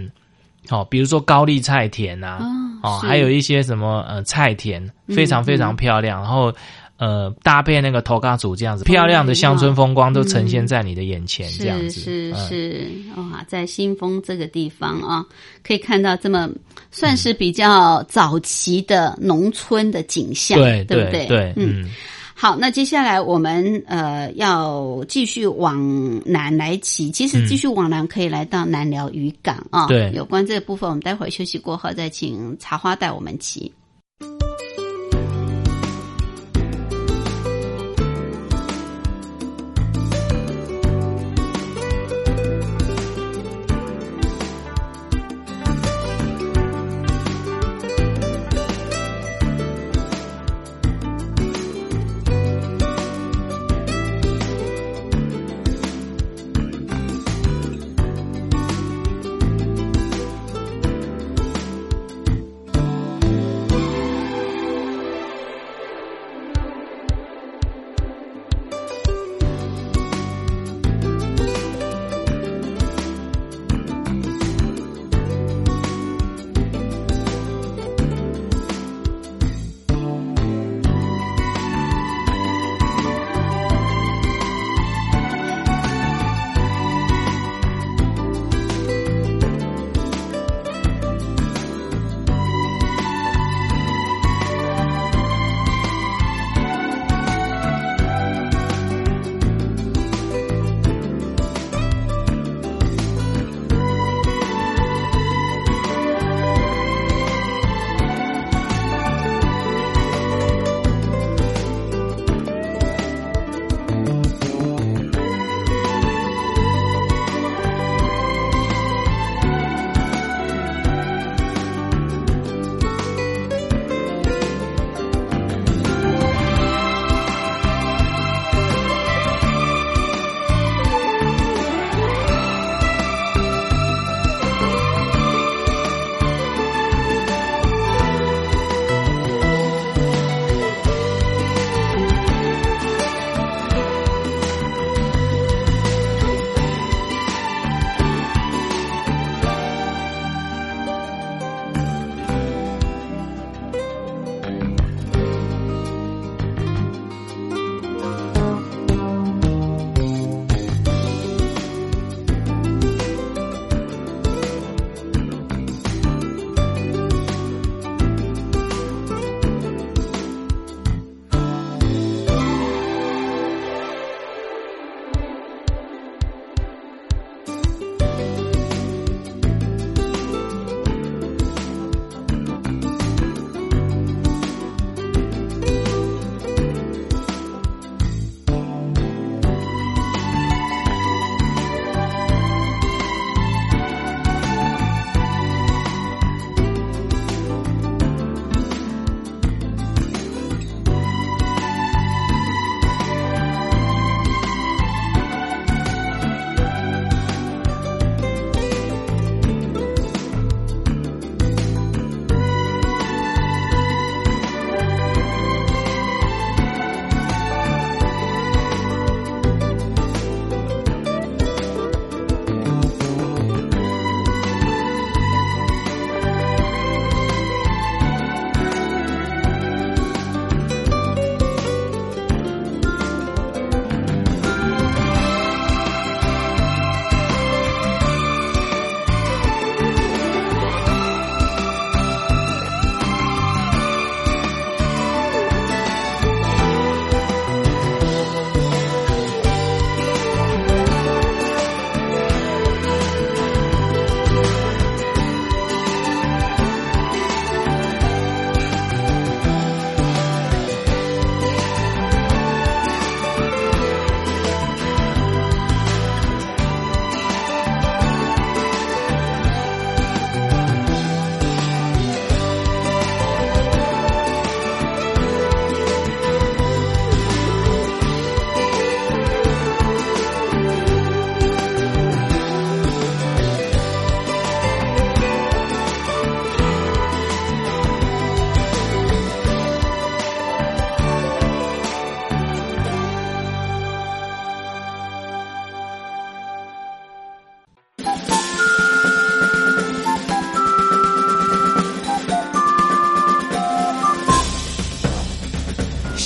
Speaker 3: 哦，比如说高丽菜田啊，哦，
Speaker 1: 是。
Speaker 3: 还有一些什么呃菜田，非常非常
Speaker 1: 嗯
Speaker 3: 漂亮，然后。呃，搭配那个头嘎组这样子漂亮的乡村风光都呈现在你的眼前，这样子。
Speaker 1: 是是。
Speaker 3: 嗯，
Speaker 1: 哇，在新丰这个地方啊，可以看到这么算是比较早期的农村的景象，
Speaker 3: 对
Speaker 1: 对不
Speaker 3: 对对，
Speaker 1: 嗯。
Speaker 3: 嗯，
Speaker 1: 好，那接下来我们呃要继续往南来骑，其实继续往南可以来到南寮渔港啊。
Speaker 3: 嗯对。
Speaker 1: 有关这个部分，我们待会儿休息过后再请茶花带我们骑。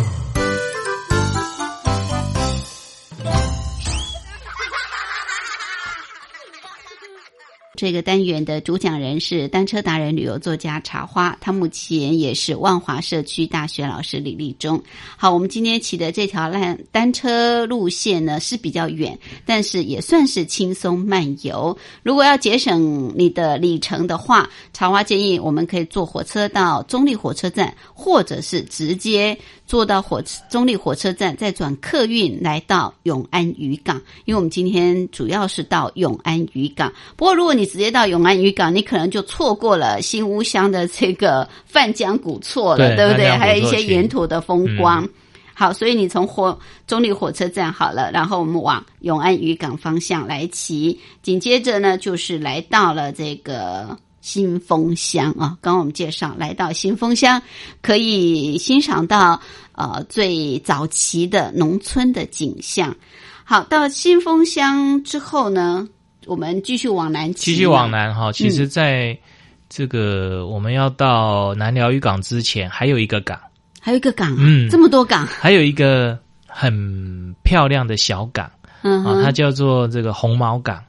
Speaker 4: [laughs]
Speaker 1: 这个单元的主讲人是单车达人、旅游作家茶花，他目前也是万华社区大学老师李立忠。好，我们今天骑的这条烂单车路线呢是比较远，但是也算是轻松漫游。如果要节省你的里程的话，茶花建议我们可以坐火车到中立火车站，或者是直接坐到火中立火车站，再转客运来到永安渔港。因为我们今天主要是到永安渔港，不过如果你直接到永安渔港，你可能就错过了新屋乡的这个范江古厝了，
Speaker 3: 对
Speaker 1: 对不对？还有一些沿途的风光。好，所以你从火中立火车站好了，然后我们往永安渔港方向来骑，紧接着呢就是来到了这个新丰乡啊。刚刚我们介绍，来到新丰乡可以欣赏到呃最早期的农村的景象。好，到新丰乡之后呢，我们继续往南骑，
Speaker 3: 继续往。南哈，其实在这个我们要到南寮渔港之前，还有一个港，
Speaker 1: 还有一个港啊，
Speaker 3: 嗯
Speaker 1: 这么多港，
Speaker 3: 还有一个很漂亮的小港啊，
Speaker 1: 嗯啊，
Speaker 3: 它叫做这个红毛港。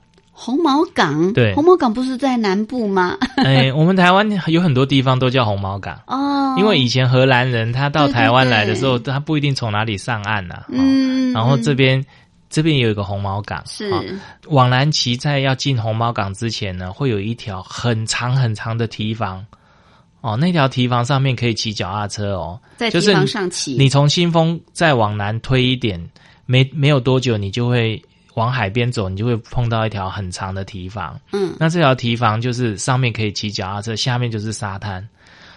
Speaker 1: 红毛港，
Speaker 3: 对
Speaker 1: 红毛港不是在南部吗？[laughs]
Speaker 3: 哎，我们台湾有很多地方都叫红毛港。
Speaker 1: 哦，
Speaker 3: 因为以前荷兰人他到台湾来的时候，
Speaker 1: 对
Speaker 3: 他不一定从哪里上岸呐、啊。
Speaker 1: 嗯，
Speaker 3: 然后
Speaker 1: 嗯
Speaker 3: 这边这边有一个红毛港，
Speaker 1: 是
Speaker 3: 啊往南骑在要进红毛港之前呢，会有一条很长很长的堤防。哦，那条堤防上面可以骑脚踏车哦，
Speaker 1: 在地
Speaker 3: 就是
Speaker 1: 方上骑，
Speaker 3: 你从新丰再往南推一点，没没有多久，你就会往海边走，你就会碰到一条很长的堤防。
Speaker 1: 嗯，
Speaker 3: 那这条堤防就是上面可以骑脚踏车，下面就是沙滩。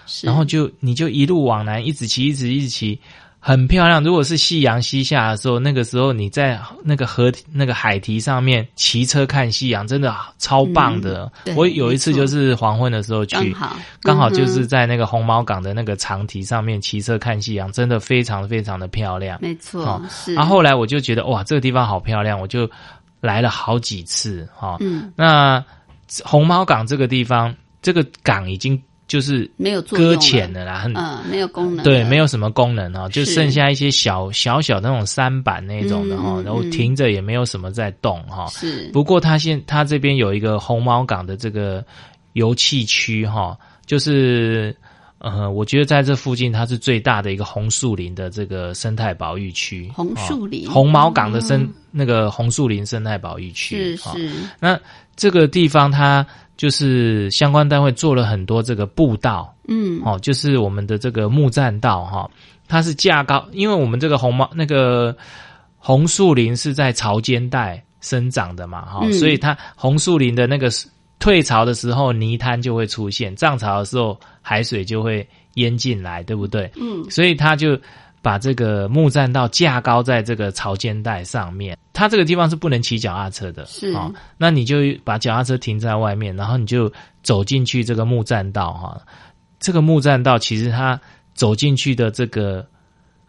Speaker 1: 是
Speaker 3: 然后就你就一路往南，一直骑，一直一直骑，很漂亮。如果是夕阳西下的时候，那个时候你在那个河那个海堤上面骑车看夕阳，真的超棒的。
Speaker 1: 嗯
Speaker 3: 我有一次就是黄昏的时候去，
Speaker 1: 刚好
Speaker 3: 刚好就是在那个红毛港的那个长堤上面骑车看夕阳，真的非常非常的漂亮。
Speaker 1: 没错，
Speaker 3: 哦
Speaker 1: 是。
Speaker 3: 然后后来我就觉得哇，这个地方好漂亮，我就来了好几次哈、
Speaker 1: 嗯，
Speaker 3: 那红毛港这个地方，这个港已经就是
Speaker 1: 没有
Speaker 3: 搁浅的啦，很
Speaker 1: 嗯，没有功能，
Speaker 3: 对，没有什么功能哦，就剩下一些小小小的那种三板那种的哈、然后
Speaker 1: 嗯。
Speaker 3: 停着也没有什么在动哈、
Speaker 1: 是。
Speaker 3: 不过它现它这边有一个红毛港的这个油气区哈、就是呃，我觉得在这附近它是最大的一个红树林的这个生态保育区。
Speaker 1: 红树林。
Speaker 3: 哦红毛港的生、
Speaker 1: 嗯。
Speaker 3: 那个红树林生态保育区。哈
Speaker 1: 是是，
Speaker 3: 那这个地方它就是相关单位做了很多这个步道，
Speaker 1: 嗯，
Speaker 3: 哦，就是我们的这个木栈道哈、它是架高，因为我们这个红毛那个红树林是在潮间带生长的嘛哈、
Speaker 1: 嗯。
Speaker 3: 所以它红树林的那个退潮的时候泥滩就会出现，涨潮的时候海水就会淹进来，对不对？
Speaker 1: 嗯，
Speaker 3: 所以他就把这个木栈道架高在这个潮间带上面，它这个地方是不能骑脚踏车的，
Speaker 1: 是
Speaker 3: 哦，那你就把脚踏车停在外面，然后你就走进去这个木栈道哈、这个木栈道其实它走进去的这个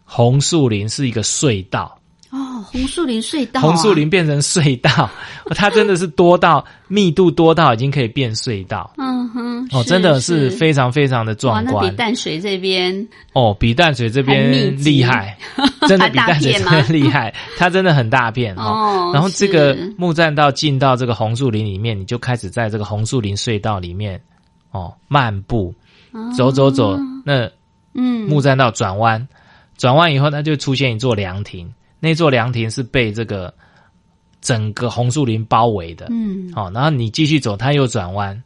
Speaker 3: 红树林是一个隧道，
Speaker 1: 哦，红树林隧道啊，
Speaker 3: 红树林变成隧道，[laughs] 它真的是多到密度多到已经可以变隧道。
Speaker 1: 嗯哼，
Speaker 3: 哦，真的是
Speaker 1: 是。
Speaker 3: 非常非常的
Speaker 1: 哇，
Speaker 3: 壮
Speaker 1: 那比
Speaker 3: 观
Speaker 1: 淡水这边
Speaker 3: 哦，比淡水这边厉害，[laughs] 真的比淡水这边 [laughs] 厉害，它真的很大片哦。
Speaker 1: 哦，
Speaker 3: 然后这个木栈道进到这个红树林里面，你就开始在这个红树林隧道里面哦漫步，走走走，那
Speaker 1: 哦嗯。
Speaker 3: 木栈道转弯，转弯以后它就出现一座凉亭，那座凉亭是被这个整个红树林包围的，
Speaker 1: 嗯。
Speaker 3: 哦，然后你继续走，它又转弯。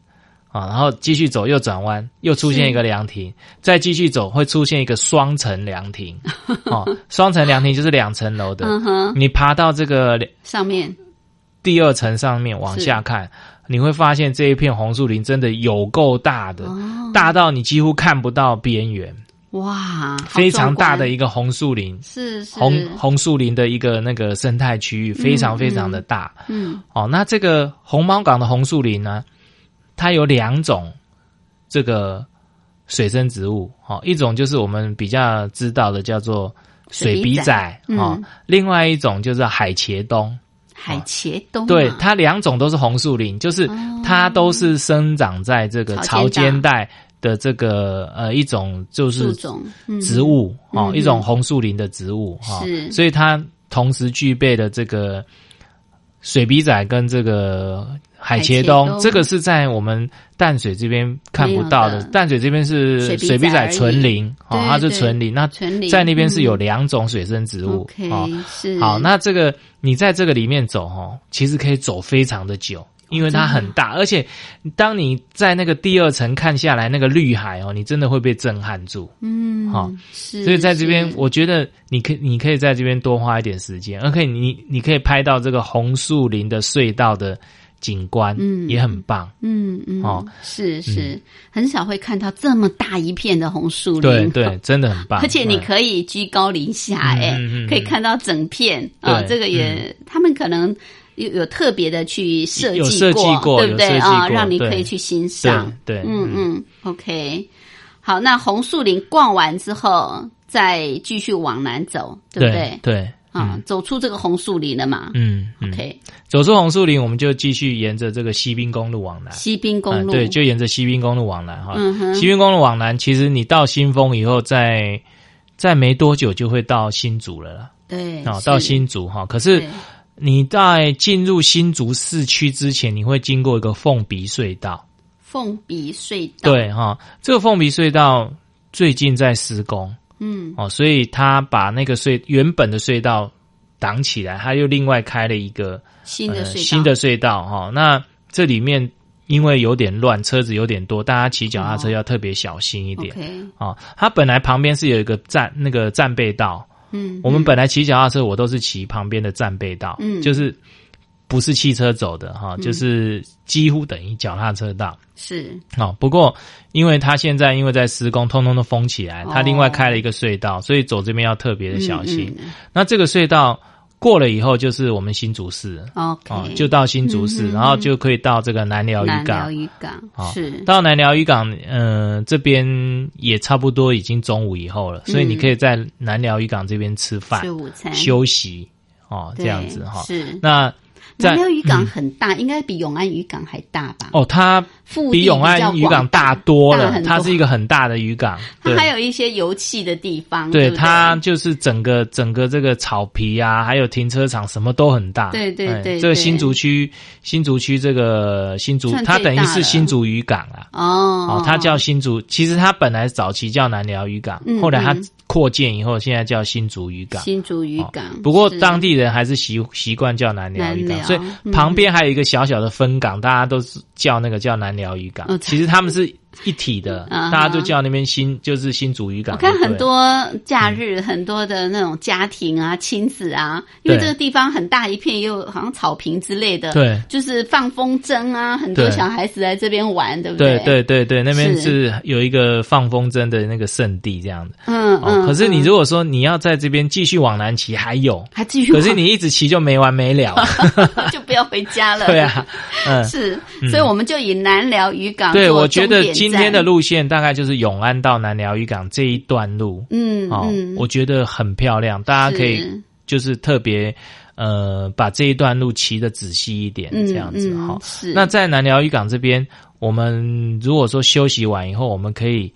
Speaker 3: 啊，然后继续走，又转弯，又出现一个凉亭，再继续走，会出现一个双层凉亭。[laughs] 哦，双层凉亭就是两层楼的，
Speaker 1: 嗯哼，
Speaker 3: 你爬到这个
Speaker 1: 上面。
Speaker 3: 第二层上面往下看，你会发现这一片红树林真的有够大的，
Speaker 1: 哦，
Speaker 3: 大到你几乎看不到边缘，
Speaker 1: 哇，
Speaker 3: 非常大的一个红树林。
Speaker 1: 是是。
Speaker 3: 红红树林的一个那个生态区域非常非常的大、
Speaker 1: 嗯
Speaker 3: 哦。那这个红毛港的红树林呢，它有两种这个水生植物。哦，一种就是我们比较知道的叫做水笔仔哦
Speaker 1: 嗯，
Speaker 3: 另外一种就是海茄冬。
Speaker 1: 海茄冬啊。
Speaker 3: 对，它两种都是红树林，就是它都是生长在这个潮
Speaker 1: 间
Speaker 3: 带的这个呃一种就是植物哦，
Speaker 1: 嗯
Speaker 3: 一种红树林的植物哈、
Speaker 1: 是
Speaker 3: 所以它同时具备了这个水笔仔跟这个海茄
Speaker 1: 海
Speaker 3: 冬，这个是在我们淡水这边看不到的。淡水这边是
Speaker 1: 水笔
Speaker 3: 仔纯林哦，它是
Speaker 1: 对
Speaker 3: 纯林。那在那边是有
Speaker 1: 嗯
Speaker 3: 两种水生植物。
Speaker 1: 是
Speaker 3: 好，那这个你在这个里面走哦，其实可以走非常的久，因为它很大，而且当你在那个第二层看下来那个绿海哦，你真的会被震撼住。
Speaker 1: 嗯
Speaker 3: 好
Speaker 1: 是，
Speaker 3: 所以在这边，我觉得你可以你可以在这边多花一点时间，而且你你可以拍到这个红树林的隧道的景观，
Speaker 1: 嗯。
Speaker 3: 也很棒。
Speaker 1: 嗯嗯
Speaker 3: 哦。
Speaker 1: 是是。很少会看到这么大一片的红树林，
Speaker 3: 对对，真的很棒。[laughs]
Speaker 1: 而且你
Speaker 3: 嗯
Speaker 1: 可以居高临下，哎、
Speaker 3: 嗯嗯嗯
Speaker 1: 可以看到整片啊、
Speaker 3: 对嗯
Speaker 1: 这个也、他们可能有有特别的去设计
Speaker 3: 有设计过
Speaker 1: 对不对啊、
Speaker 3: 过
Speaker 1: 让你可以去欣赏。
Speaker 3: 对对
Speaker 1: 嗯嗯，OK。好，那红树林逛完之后，再继续往南走，对不对？
Speaker 3: 对
Speaker 1: 啊、走出这个红树林了嘛、
Speaker 3: 嗯嗯
Speaker 1: ，OK，
Speaker 3: 走出红树林，我们就继续沿着这个西滨公路往南。
Speaker 1: 西滨公路，
Speaker 3: 嗯对，就沿着西滨公路往南哈。
Speaker 1: 嗯哼
Speaker 3: 西滨公路往南，其实你到新丰以后，在在没多久就会到新竹了啦。
Speaker 1: 对，
Speaker 3: 哦，到新竹哈。可是
Speaker 1: 对
Speaker 3: 你在进入新竹市区之前，你会经过一个凤鼻隧道。
Speaker 1: 凤鼻隧道，，
Speaker 3: 对哈，这个凤鼻隧道最近在施工。
Speaker 1: 嗯，
Speaker 3: 哦，所以他把那个隧原本的隧道挡起来，他又另外开了一个
Speaker 1: 新的隧道，
Speaker 3: 呃、新的隧道哈、那这里面因为有点乱，车子有点多，大家骑脚踏车要特别小心一点。哦。它本来旁边是有一个站那个站背道，
Speaker 1: 嗯，
Speaker 3: 我们本来骑脚踏车，我都是骑旁边的站背道，
Speaker 1: 嗯。
Speaker 3: 就是不是汽车走的哈、就是几乎等于脚踏车道。
Speaker 1: 是。
Speaker 3: 哦，不过因为它现在因为在施工，通通都封起来，它
Speaker 1: 哦。
Speaker 3: 另外开了一个隧道，所以走这边要特别的小心。
Speaker 1: 嗯。
Speaker 3: 那这个隧道过了以后，就是我们新竹市。哦，就到新竹市，
Speaker 1: 嗯
Speaker 3: 然后就可以到这个南寮渔
Speaker 1: 南寮
Speaker 3: 港。
Speaker 1: 渔港
Speaker 3: 哦
Speaker 1: 是。
Speaker 3: 到南寮渔港，嗯、这边也差不多已经中午以后了，所以你可以在南寮渔港这边吃饭、
Speaker 1: 吃午餐。
Speaker 3: 休息哦，这样子哈。
Speaker 1: 是。
Speaker 3: 那在
Speaker 1: 南寮渔港很大，应该比永安渔港还大吧？
Speaker 3: 哦，它比永安渔港大多了，它是一
Speaker 1: 个，
Speaker 3: 很大的渔港。
Speaker 1: 它还有一些油气的地方，
Speaker 3: 对它就是整个整个这个草皮啊，还有停车场，什么都很大。
Speaker 1: 对对
Speaker 3: 哎
Speaker 1: 对对
Speaker 3: 这个新竹区，新竹区这个新竹，它等于是新竹渔港啊。
Speaker 1: 哦
Speaker 3: 哦，它叫新竹，其实它本来早期叫南寮渔港，
Speaker 1: 嗯
Speaker 3: 后来它
Speaker 1: 嗯
Speaker 3: 扩建以后，现在叫新竹渔港。
Speaker 1: 新竹渔
Speaker 3: 哦
Speaker 1: 港。
Speaker 3: 不过
Speaker 1: 是
Speaker 3: 当地人还是习习惯叫南寮渔港，所以
Speaker 1: 嗯
Speaker 3: 旁边还有一个小小的分港，大家都是叫那个叫南寮渔港
Speaker 1: 哦。
Speaker 3: 其实他们是一体的，[laughs]
Speaker 1: 啊
Speaker 3: 大家都叫那边新就是新竹渔港。
Speaker 1: 我看很多假日，很多的那种家庭啊、亲子啊，因为这个地方很大一片，又好像草坪之类的，
Speaker 3: 对
Speaker 1: 就是放风筝啊，很多小孩子在这边玩，对不
Speaker 3: 对
Speaker 1: 对
Speaker 3: 对对对，那边
Speaker 1: 是
Speaker 3: 是有一个放风筝的那个圣地这样
Speaker 1: 嗯嗯。
Speaker 3: 可是你
Speaker 1: 嗯
Speaker 3: 如果说你要在这边继续往南骑，还有，[laughs]
Speaker 1: 还继续，
Speaker 3: 可是你一直骑就没完没了。[laughs]
Speaker 1: 就不要回家了。
Speaker 3: 对啊，嗯，
Speaker 1: 是，所以我们就以南寮渔港
Speaker 3: 对，我觉得今天的，路线大概就是永安到南寮渔港这一段路，
Speaker 1: 嗯
Speaker 3: 哦，
Speaker 1: 嗯，
Speaker 3: 我觉得很漂亮，大家可以就是特别呃把这一段路骑的仔细一点，
Speaker 1: 嗯
Speaker 3: 这样子
Speaker 1: 嗯
Speaker 3: 哈。
Speaker 1: 是。
Speaker 3: 那在南寮渔港这边，我们如果说休息完以后，我们可以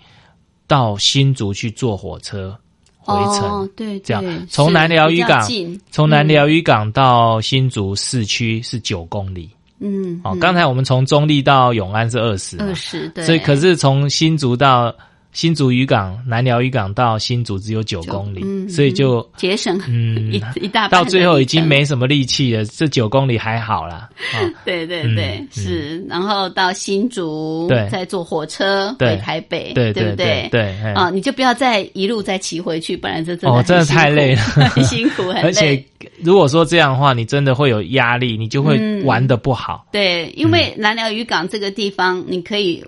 Speaker 3: 到新竹去坐火车回程。
Speaker 1: 哦，对，
Speaker 3: 这样。从南寮渔港从南寮渔港到新竹市区是九公里，
Speaker 1: 嗯，
Speaker 3: 哦，刚才我们从中立到永安是二十，
Speaker 1: 二十对，
Speaker 3: 所以可是从新竹到新竹渔港、南寮渔港到新竹只有九公里，
Speaker 1: 嗯
Speaker 3: 所以就
Speaker 1: 节省
Speaker 3: 嗯 [laughs]
Speaker 1: 一一大半
Speaker 3: 到最后已经没什么力气了。这九公里还好啦，啊、[laughs]
Speaker 1: 对对
Speaker 3: 嗯
Speaker 1: 对，
Speaker 3: 嗯。
Speaker 1: 是，然后到新竹，
Speaker 3: 对。
Speaker 1: 再坐火车回台北，
Speaker 3: 对
Speaker 1: 对不
Speaker 3: 对？对嘿
Speaker 1: 啊，你就不要再一路再骑回去，不然这真的
Speaker 3: 哦，真的太累了，
Speaker 1: 辛 [laughs] 苦很辛苦，很
Speaker 3: 而且。如果说这样的话，你真的会有压力，你就会
Speaker 1: 嗯。
Speaker 3: 玩的不好。
Speaker 1: 对，因为南寮渔港这个地方，你可以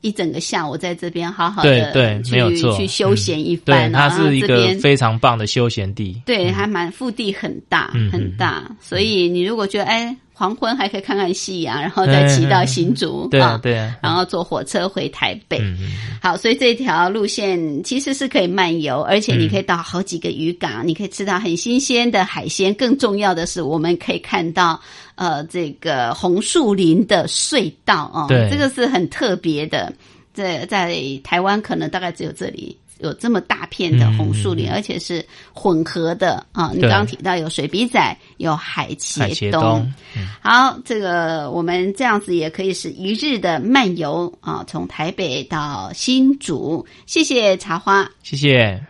Speaker 1: 一整个下午在这边好好的
Speaker 3: 对对，没有错，
Speaker 1: 去休闲一番啊。
Speaker 3: 它是一个非常棒的休闲地。
Speaker 1: 对，还蛮腹地很大，
Speaker 3: 嗯
Speaker 1: 很大。所以你如果觉得哎，黄昏还可以看看夕阳，然后再骑到新竹，
Speaker 3: 对啊
Speaker 1: 啊，
Speaker 3: 对啊，
Speaker 1: 然后坐火车回台北。好，所以这条路线其实是可以漫游，而且你可以到好几个渔港，你可以吃到很新鲜的海鲜。更重要的是，我们可以看到呃这个红树林的隧道哦，
Speaker 3: 对
Speaker 1: 这个是很特别的。在在台湾可能大概只有这里有这么大片的红树林，而且是混合的啊。你刚刚提到有水笔仔，有海茄冬。好，这个我们这样子也可以是一日的漫游啊，从台北到新竹。谢谢茶花。
Speaker 3: 谢谢。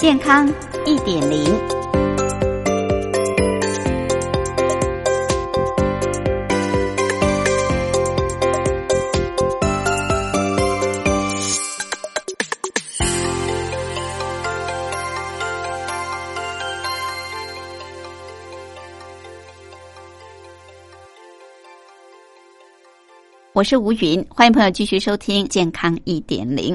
Speaker 1: 健康一点零。我是吴云，欢迎朋友继续收听《健康一点零》。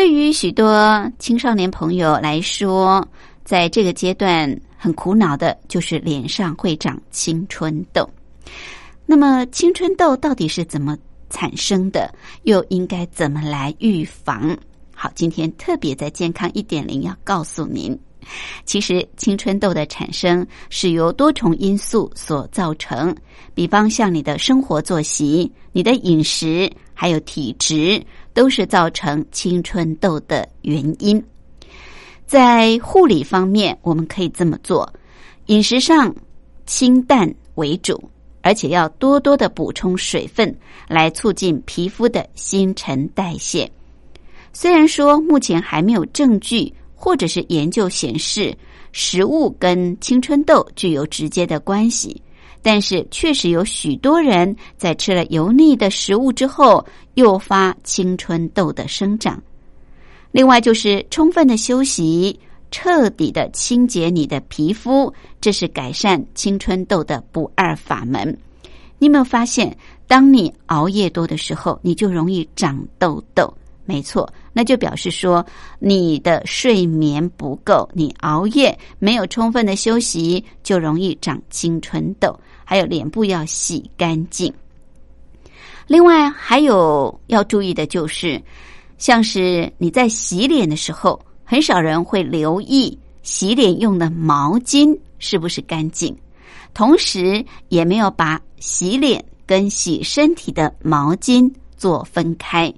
Speaker 1: 对于许多青少年朋友来说，在这个阶段很苦恼的就是脸上会长青春痘。那么，青春痘到底是怎么产生的？又应该怎么来预防？好，今天特别在《健康一点零》要告诉您，其实青春痘的产生是由多重因素所造成，比方像你的生活作息、你的饮食，还有体质。都是造成青春痘的原因。在护理方面，我们可以这么做：饮食上清淡为主，而且要多多的补充水分，来促进皮肤的新陈代谢。虽然说目前还没有证据或者是研究显示食物跟青春痘具有直接的关系。但是，确实有许多人在吃了油腻的食物之后，诱发青春痘的生长。另外，就是充分的休息，彻底的清洁你的皮肤，这是改善青春痘的不二法门。你有没有发现，当你熬夜多的时候，你就容易长痘痘？没错，那就表示说你的睡眠不够，你熬夜没有充分的休息，就容易长青春痘。还有脸部要洗干净。另外还有要注意的就是，像是你在洗脸的时候，很少人会留意洗脸用的毛巾是不是干净，同时也没有把洗脸跟洗身体的毛巾做分开。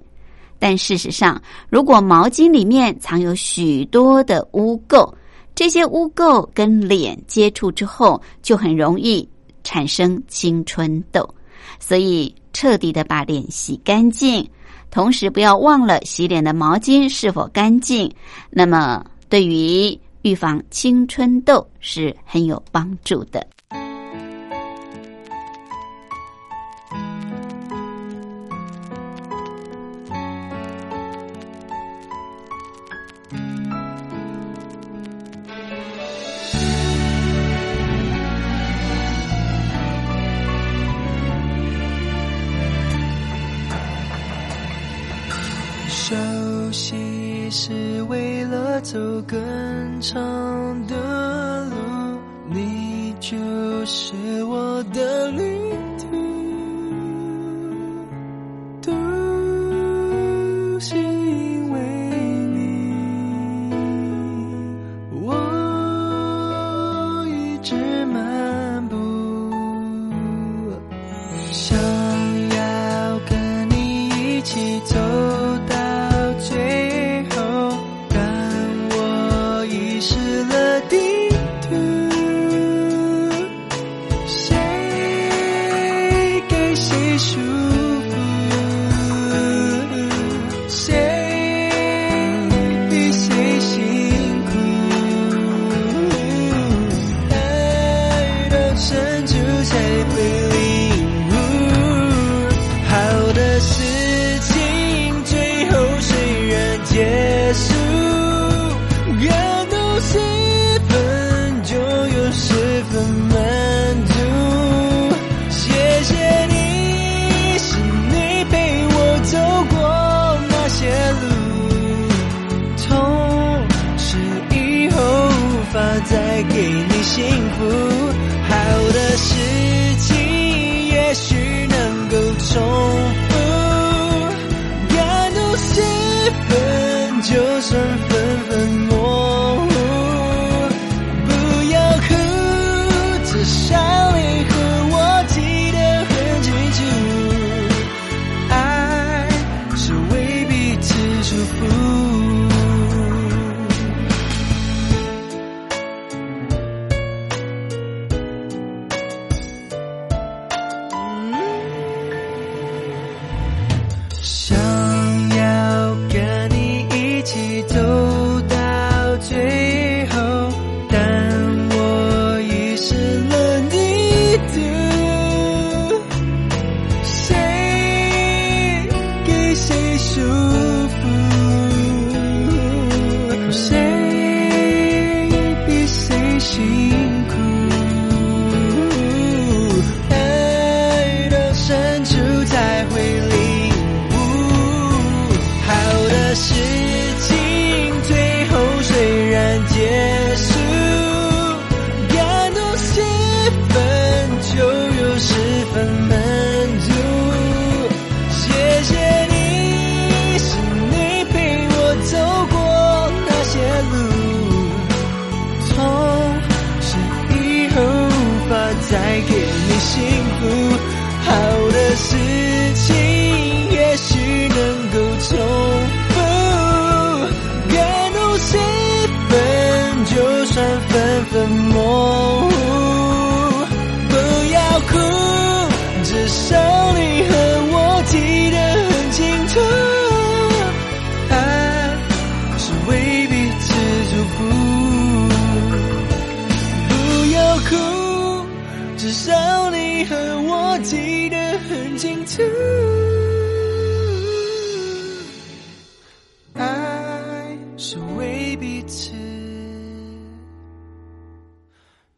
Speaker 1: 但事实上，如果毛巾里面藏有许多的污垢，这些污垢跟脸接触之后，就很容易。产生青春痘，所以彻底的把脸洗干净，同时不要忘了洗脸的毛巾是否干净。那么，对于预防青春痘是很有帮助的。
Speaker 2: 都更长的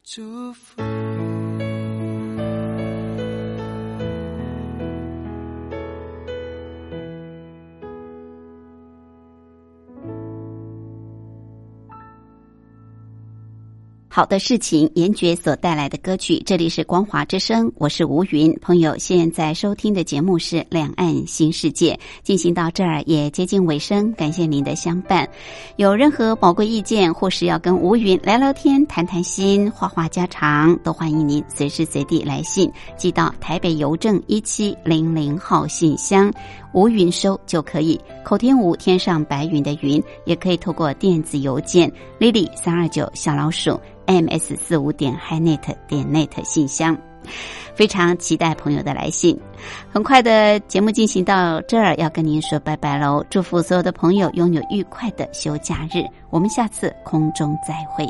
Speaker 2: 祝福。
Speaker 1: 好的事情，严爵所带来的歌曲，这里是光华之声，我是吴云。朋友现在收听的节目是《两岸新世界》，进行到这儿也接近尾声，感谢您的相伴。有任何宝贵意见，或是要跟吴云聊聊天、谈谈心、话话家常，都欢迎您随时随地来信寄到台北邮政一七零零号信箱。无云收就可以，口天吴天上白云的云，也可以透过电子邮件 lily 三二九小老鼠 ms 四五点 hinet 点 net 信箱。非常期待朋友的来信。很快的节目进行到这儿，要跟您说拜拜喽！祝福所有的朋友拥有愉快的休假日，我们下次空中再会。